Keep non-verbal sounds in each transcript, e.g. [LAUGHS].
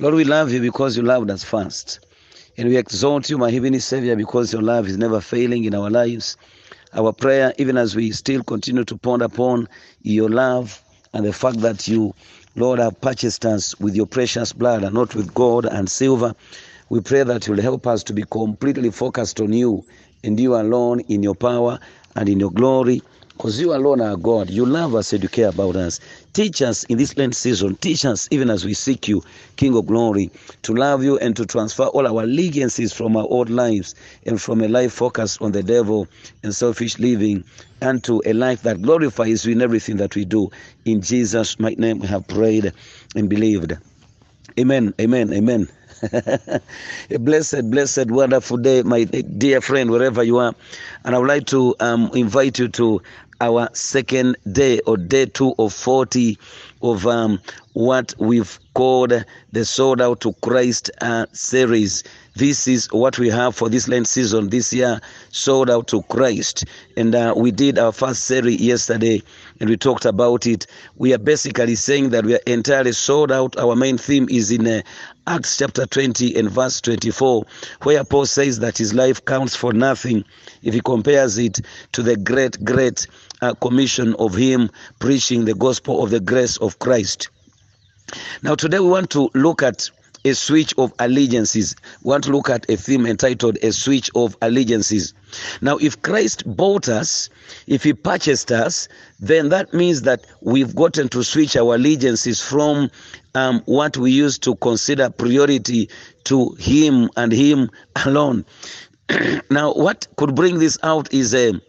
Lord, we love you because you loved us first. And we exalt you, my heavenly Savior, because your love is never failing in our lives. Our prayer, even as we still continue to ponder upon your love and the fact that you, Lord, have purchased us with your precious blood and not with gold and silver, we pray that you'll help us to be completely focused on you and you alone in your power and in your glory because you alone are God. You love us and you care about us. Teach us in this Lent season. Teach us even as we seek you, King of glory, to love you and to transfer all our allegiances from our old lives and from a life focused on the devil and selfish living and to a life that glorifies you in everything that we do. In Jesus' mighty name we have prayed and believed. Amen. Amen. Amen. [LAUGHS] a blessed, blessed, wonderful day, my dear friend, wherever you are. And I would like to um, invite you to our second day or day two of 40 of um, what we've called the Sold Out to Christ uh, series. This is what we have for this Lent season this year, Sold Out to Christ. And uh, we did our first series yesterday and we talked about it. We are basically saying that we are entirely sold out. Our main theme is in uh, Acts chapter 20 and verse 24, where Paul says that his life counts for nothing if he compares it to the great, great uh, commission of him preaching the gospel of the grace of Christ. Now, today we want to look at a switch of allegiances. We want to look at a theme entitled A Switch of Allegiances. Now, if Christ bought us, if he purchased us, then that means that we've gotten to switch our allegiances from um, what we used to consider priority to him and him alone. [CLEARS THROAT] now, what could bring this out is a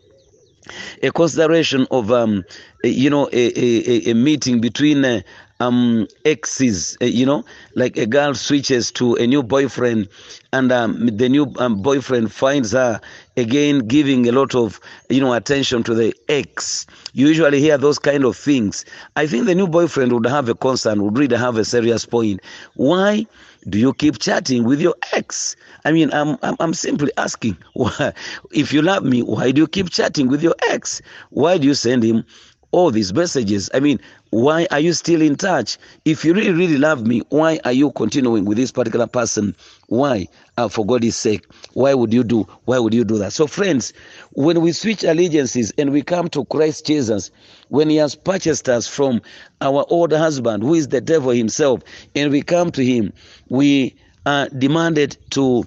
a consideration of um, you know a, a, a meeting between uh, um, exes, uh, you know, like a girl switches to a new boyfriend, and um, the new um, boyfriend finds her again giving a lot of, you know, attention to the ex. You usually hear those kind of things. I think the new boyfriend would have a concern, would really have a serious point. Why? do you keep chatting with your ex? I mean, I'm, I'm, I'm simply asking, [LAUGHS] why, if you love me, why do you keep chatting with your ex? Why do you send him all these messages? I mean, why are you still in touch? If you really, really love me, why are you continuing with this particular person? Why? Uh, for God's sake, why would you do? Why would you do that? So, friends, when we switch allegiances and we come to Christ Jesus, when He has purchased us from our old husband, who is the devil himself, and we come to Him, we are demanded to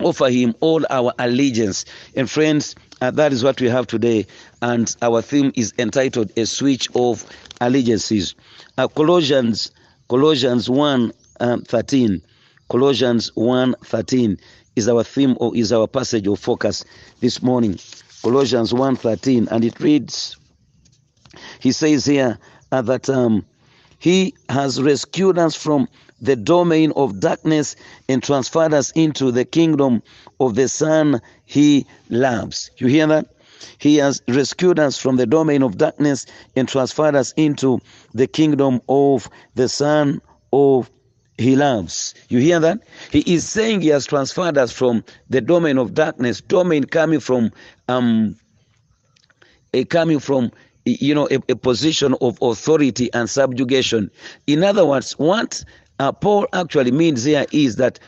offer Him all our allegiance. And, friends, uh, that is what we have today, and our theme is entitled "A Switch of Allegiances." Uh, Colossians, Colossians one um, thirteen, Colossians one thirteen is our theme or is our passage of focus this morning. Colossians one thirteen, and it reads, he says here uh, that um, he has rescued us from the domain of darkness and transferred us into the kingdom of the Son he loves. You hear that? He has rescued us from the domain of darkness and transferred us into the kingdom of the Son of he loves. You hear that? He is saying he has transferred us from the domain of darkness, domain coming from um coming from you know a, a position of authority and subjugation. In other words, what uh, Paul actually means here is that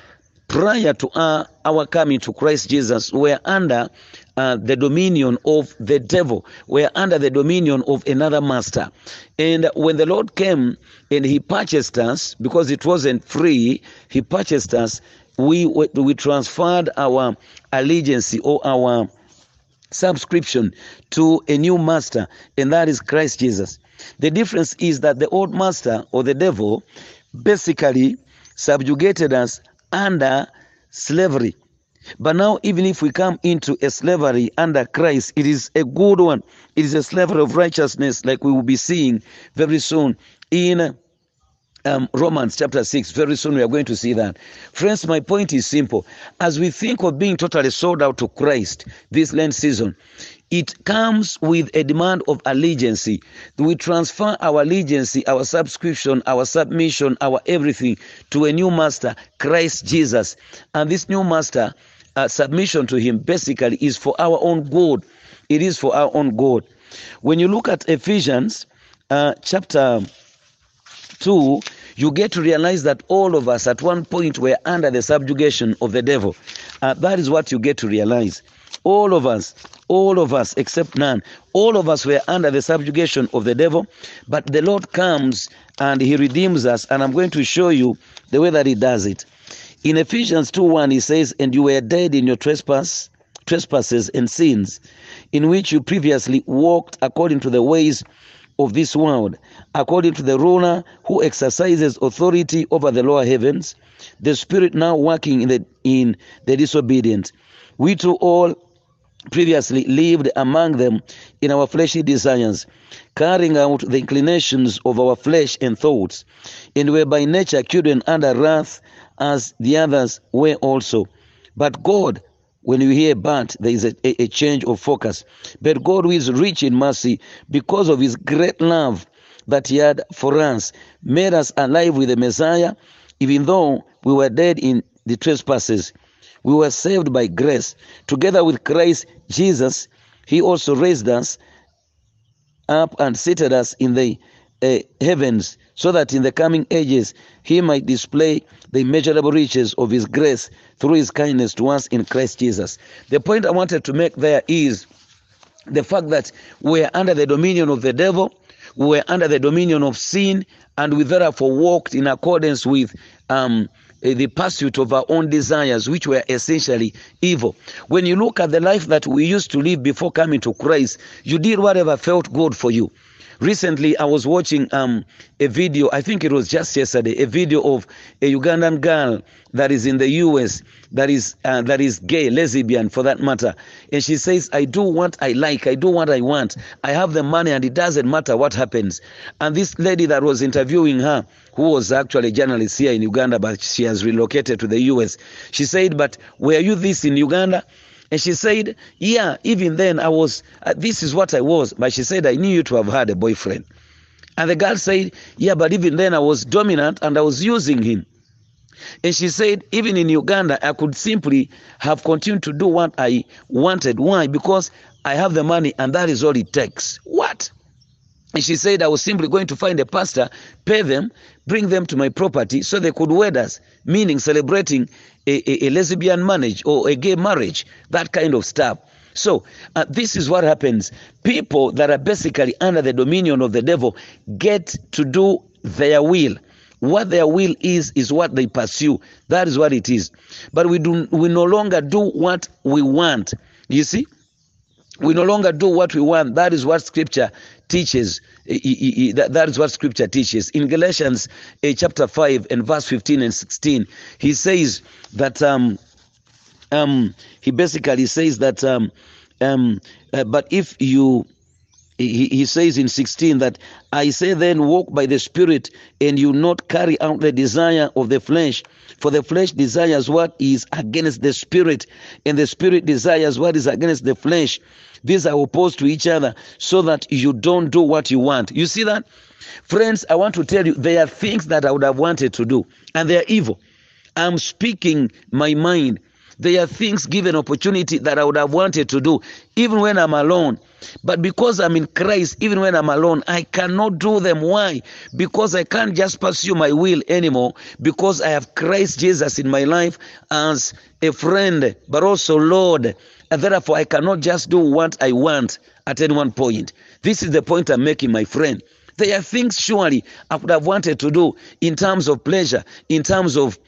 prior to our, our coming to Christ Jesus, we're under uh, the dominion of the devil. We're under the dominion of another master. And when the Lord came and He purchased us, because it wasn't free, He purchased us, we, we transferred our allegiance or our subscription to a new master, and that is Christ Jesus. The difference is that the old master or the devil basically subjugated us under slavery. But now, even if we come into a slavery under Christ, it is a good one. It is a slavery of righteousness, like we will be seeing very soon in um, Romans chapter 6. Very soon we are going to see that. Friends, my point is simple. As we think of being totally sold out to Christ this Lent season, it comes with a demand of allegiance. We transfer our allegiance, our subscription, our submission, our everything to a new master, Christ Jesus. And this new master, uh, submission to him basically is for our own good. It is for our own good. When you look at Ephesians uh, chapter 2, you get to realize that all of us at one point were under the subjugation of the devil. Uh, that is what you get to realize. All of us, all of us, except none, all of us were under the subjugation of the devil, but the Lord comes and he redeems us, and I'm going to show you the way that he does it. In Ephesians 2 1, he says, And you were dead in your trespass, trespasses and sins, in which you previously walked according to the ways of this world, according to the ruler who exercises authority over the lower heavens, the spirit now working in the in the disobedient. We too all previously lived among them in our fleshly desires, carrying out the inclinations of our flesh and thoughts, and were by nature children under wrath, as the others were also. But God, when you hear but, there is a, a, a change of focus. But God, who is rich in mercy, because of his great love that he had for us, made us alive with the Messiah, even though we were dead in the trespasses. We were saved by grace. Together with Christ Jesus, he also raised us up and seated us in the uh, heavens, so that in the coming ages he might display the immeasurable riches of his grace through his kindness to us in Christ Jesus. The point I wanted to make there is the fact that we are under the dominion of the devil, we are under the dominion of sin, and we therefore walked in accordance with um, the pursuit of our own desires, which were essentially evil. When you look at the life that we used to live before coming to Christ, you did whatever felt good for you. Recently, I was watching um, a video, I think it was just yesterday, a video of a Ugandan girl that is in the US that is uh, that is gay, lesbian for that matter. And she says, I do what I like, I do what I want. I have the money and it doesn't matter what happens. And this lady that was interviewing her, who was actually a journalist here in Uganda, but she has relocated to the US, she said, But were you this in Uganda? And she said, Yeah, even then I was, uh, this is what I was. But she said, I knew you to have had a boyfriend. And the girl said, Yeah, but even then I was dominant and I was using him. And she said, even in Uganda, I could simply have continued to do what I wanted. Why? Because I have the money and that is all it takes. What? And she said, I was simply going to find a pastor, pay them, bring them to my property so they could wed us, meaning celebrating a, a, a lesbian marriage or a gay marriage, that kind of stuff. So, uh, this is what happens. People that are basically under the dominion of the devil get to do their will. What their will is, is what they pursue. That is what it is. But we, do, we no longer do what we want. You see? We no longer do what we want. That is what scripture teaches. That is what scripture teaches. In Galatians uh, chapter 5 and verse 15 and 16, he says that um, um, he basically says that um, um, uh, but if you he, he says in 16 that I say then walk by the spirit and you not carry out the desire of the flesh for the flesh desires what is against the spirit and the spirit desires what is against the flesh these are opposed to each other so that you don't do what you want you see that friends i want to tell you there are things that i would have wanted to do and they are evil i'm speaking my mind there are things given opportunity that I would have wanted to do, even when I'm alone. But because I'm in Christ, even when I'm alone, I cannot do them. Why? Because I can't just pursue my will anymore, because I have Christ Jesus in my life as a friend, but also Lord. Therefore, I cannot just do what I want at any one point. This is the point I'm making, my friend. There are things surely I would have wanted to do in terms of pleasure, in terms of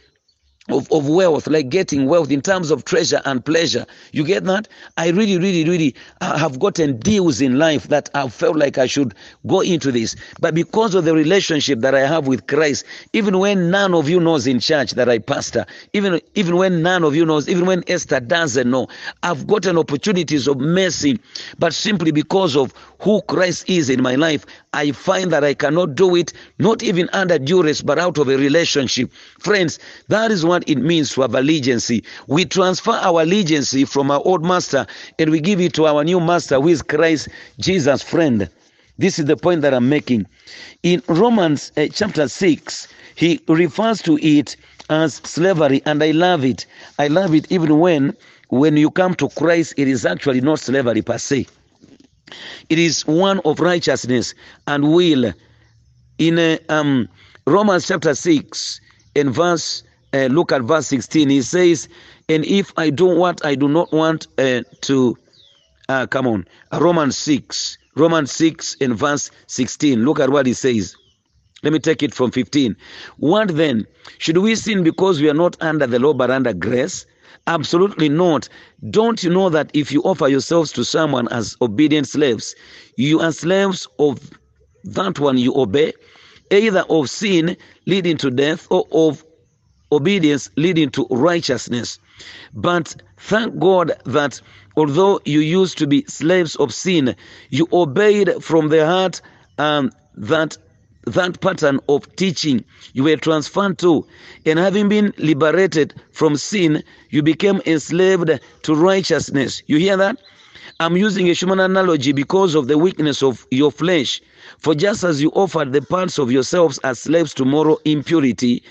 of, of wealth, like getting wealth in terms of treasure and pleasure. You get that? I really, really, really uh, have gotten deals in life that I felt like I should go into this. But because of the relationship that I have with Christ, even when none of you knows in church that I pastor, even, even when none of you knows, even when Esther doesn't know, I've gotten opportunities of mercy. But simply because of who Christ is in my life, I find that I cannot do it, not even under duress, but out of a relationship. Friends, that is what it means to have allegiance. We transfer our allegiance from our old master and we give it to our new master, who is Christ Jesus, friend. This is the point that I'm making. In Romans uh, chapter 6, he refers to it as slavery, and I love it. I love it even when when you come to Christ, it is actually not slavery per se. It is one of righteousness and will. In a, um, Romans chapter 6 and verse, uh, look at verse 16. He says, And if I do what I do not want uh, to, uh, come on, Romans 6, Romans 6 and verse 16. Look at what he says. Let me take it from 15. What then? Should we sin because we are not under the law but under grace? Absolutely not. Don't you know that if you offer yourselves to someone as obedient slaves, you are slaves of that one you obey, either of sin leading to death or of obedience leading to righteousness. But thank God that although you used to be slaves of sin, you obeyed from the heart um, that that pattern of teaching you were transferred to, and having been liberated from sin, you became enslaved to righteousness. You hear that? I'm using a human analogy because of the weakness of your flesh. For just as you offered the parts of yourselves as slaves to moral impurity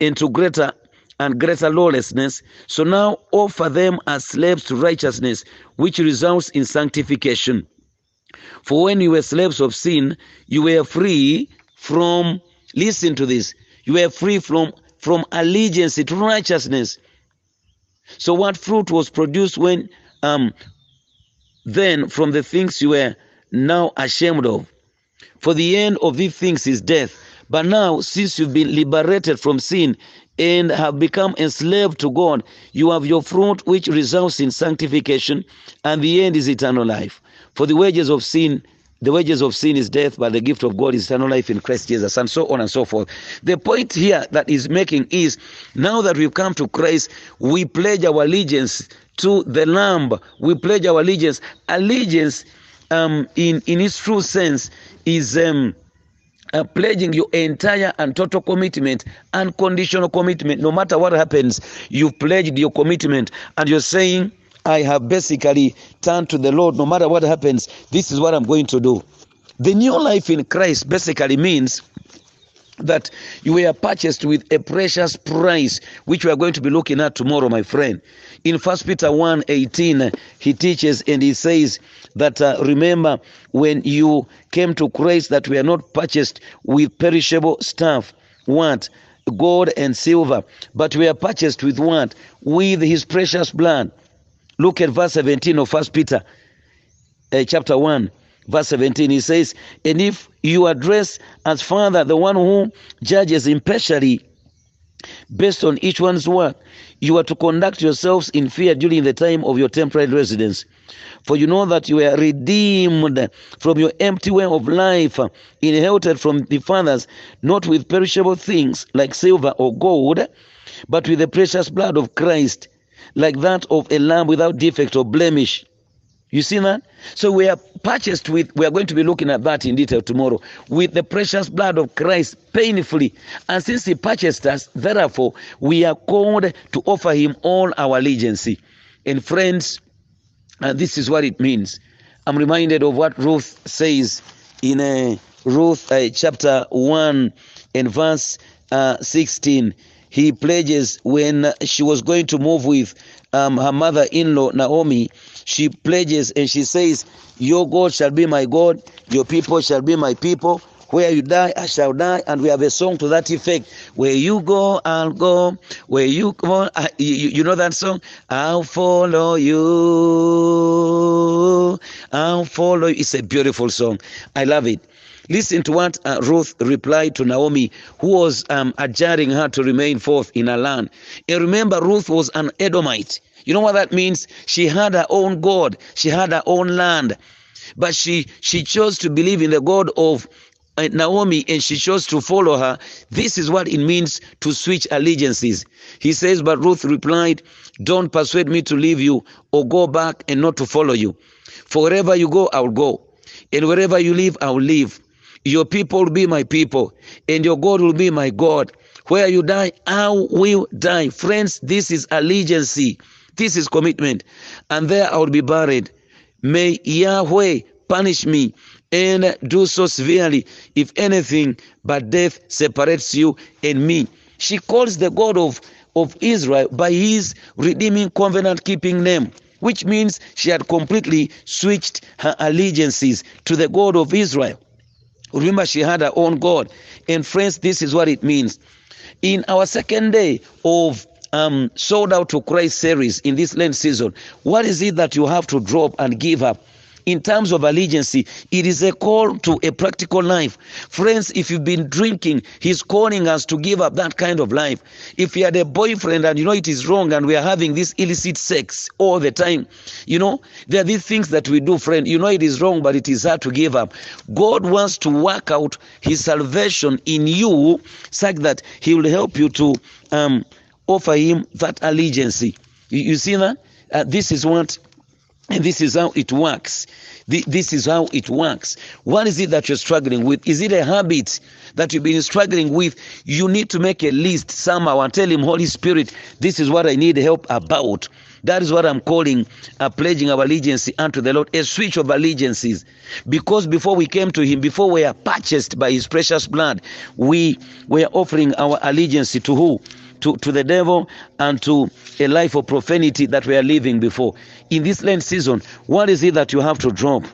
and to greater and greater lawlessness, so now offer them as slaves to righteousness, which results in sanctification. For when you were slaves of sin, you were free from listen to this you were free from from allegiance to righteousness. So what fruit was produced when um then from the things you were now ashamed of? For the end of these things is death. But now since you've been liberated from sin and have become enslaved to god you have your fruit which results in sanctification and the end is eternal life. For the wages of sin the wages of sin is death, but the gift of God is eternal life in Christ Jesus, and so on and so forth. The point here that he's making is now that we've come to Christ, we pledge our allegiance to the Lamb. We pledge our allegiance. Allegiance, um, in in its true sense, is um, uh, pledging your entire and total commitment, unconditional commitment. No matter what happens, you've pledged your commitment, and you're saying I have basically turned to the Lord no matter what happens. This is what I'm going to do. The new life in Christ basically means that you were purchased with a precious price, which we are going to be looking at tomorrow, my friend. In First Peter 1 18, he teaches and he says that uh, remember when you came to Christ that we are not purchased with perishable stuff. What? Gold and silver, but we are purchased with what? With his precious blood. Look at verse 17 of First Peter uh, chapter 1, verse 17. He says, And if you address as Father the one who judges impartially based on each one's work, you are to conduct yourselves in fear during the time of your temporary residence. For you know that you were redeemed from your empty way of life, inherited from the fathers, not with perishable things like silver or gold, but with the precious blood of Christ like that of a lamb without defect or blemish. You see that? So we are purchased with, we are going to be looking at that in detail tomorrow, with the precious blood of Christ painfully. And since He purchased us, therefore, we are called to offer Him all our allegiance. And friends, uh, this is what it means. I'm reminded of what Ruth says in uh, Ruth uh, chapter 1 and verse uh, 16 he pledges when she was going to move with um, her mother-in-law Naomi. She pledges and she says, "Your God shall be my God, your people shall be my people. Where you die, I shall die." And we have a song to that effect. Where you go, I'll go. Where you go, I, you, you know that song. I'll follow you. I'll follow. You. It's a beautiful song. I love it. Listen to what uh, Ruth replied to Naomi, who was um, adjuring her to remain forth in her land. And remember, Ruth was an Edomite. You know what that means? She had her own God, she had her own land, but she she chose to believe in the God of uh, Naomi and she chose to follow her. This is what it means to switch allegiances. He says, but Ruth replied, Don't persuade me to leave you or go back and not to follow you. For wherever you go, I'll go. And wherever you live, I'll live. Your people will be my people, and your God will be my God. Where you die, I will die. Friends, this is allegiance. This is commitment. And there I will be buried. May Yahweh punish me and do so severely if anything but death separates you and me. She calls the God of, of Israel by his redeeming covenant keeping name, which means she had completely switched her allegiances to the God of Israel. Remember, she had her own God. And friends, this is what it means. In our second day of um, sold out to Christ series in this Lent season, what is it that you have to drop and give up? In terms of allegiance, it is a call to a practical life. Friends, if you've been drinking, He's calling us to give up that kind of life. If you had a boyfriend and you know it is wrong and we are having this illicit sex all the time, you know, there are these things that we do, friend. You know it is wrong, but it is hard to give up. God wants to work out His salvation in you such that He will help you to um, offer Him that allegiance. You, you see that? Uh, this is what and this is how it works. This is how it works. What is it that you're struggling with? Is it a habit that you've been struggling with? You need to make a list somehow and tell Him, Holy Spirit, this is what I need help about. That is what I'm calling a pledging our allegiance unto the Lord, a switch of allegiances. Because before we came to Him, before we are purchased by His precious blood, we were offering our allegiance to who? to, to the devil and to a life of profanity that we are living before. In this Lent season, what is it that you have to drop?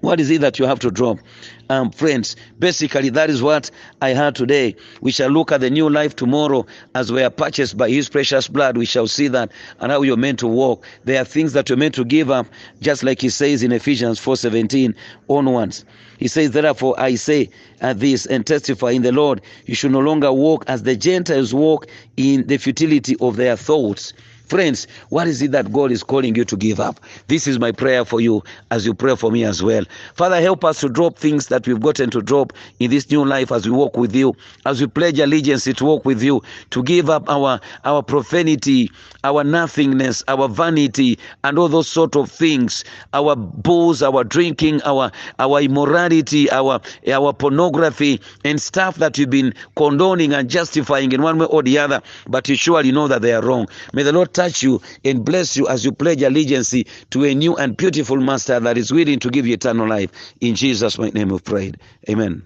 What is it that you have to drop? Um, friends, basically, that is what I had today. We shall look at the new life tomorrow as we are purchased by His precious blood. We shall see that and how you're meant to walk. There are things that you're meant to give up, just like He says in Ephesians 4:17 onwards. He says, Therefore, I say uh, this and testify in the Lord, you should no longer walk as the Gentiles walk in the futility of their thoughts. Friends, what is it that God is calling you to give up? This is my prayer for you as you pray for me as well. Father, help us to drop things that we've gotten to drop in this new life as we walk with you, as we pledge allegiance to walk with you, to give up our, our profanity, our nothingness, our vanity, and all those sort of things, our booze, our drinking, our, our immorality, our, our pornography, and stuff that we've been condoning and justifying in one way or the other, but you surely know that they are wrong. May the Lord touch you and bless you as you pledge allegiance to a new and beautiful master that is willing to give you eternal life. In Jesus' name we've prayed. Amen.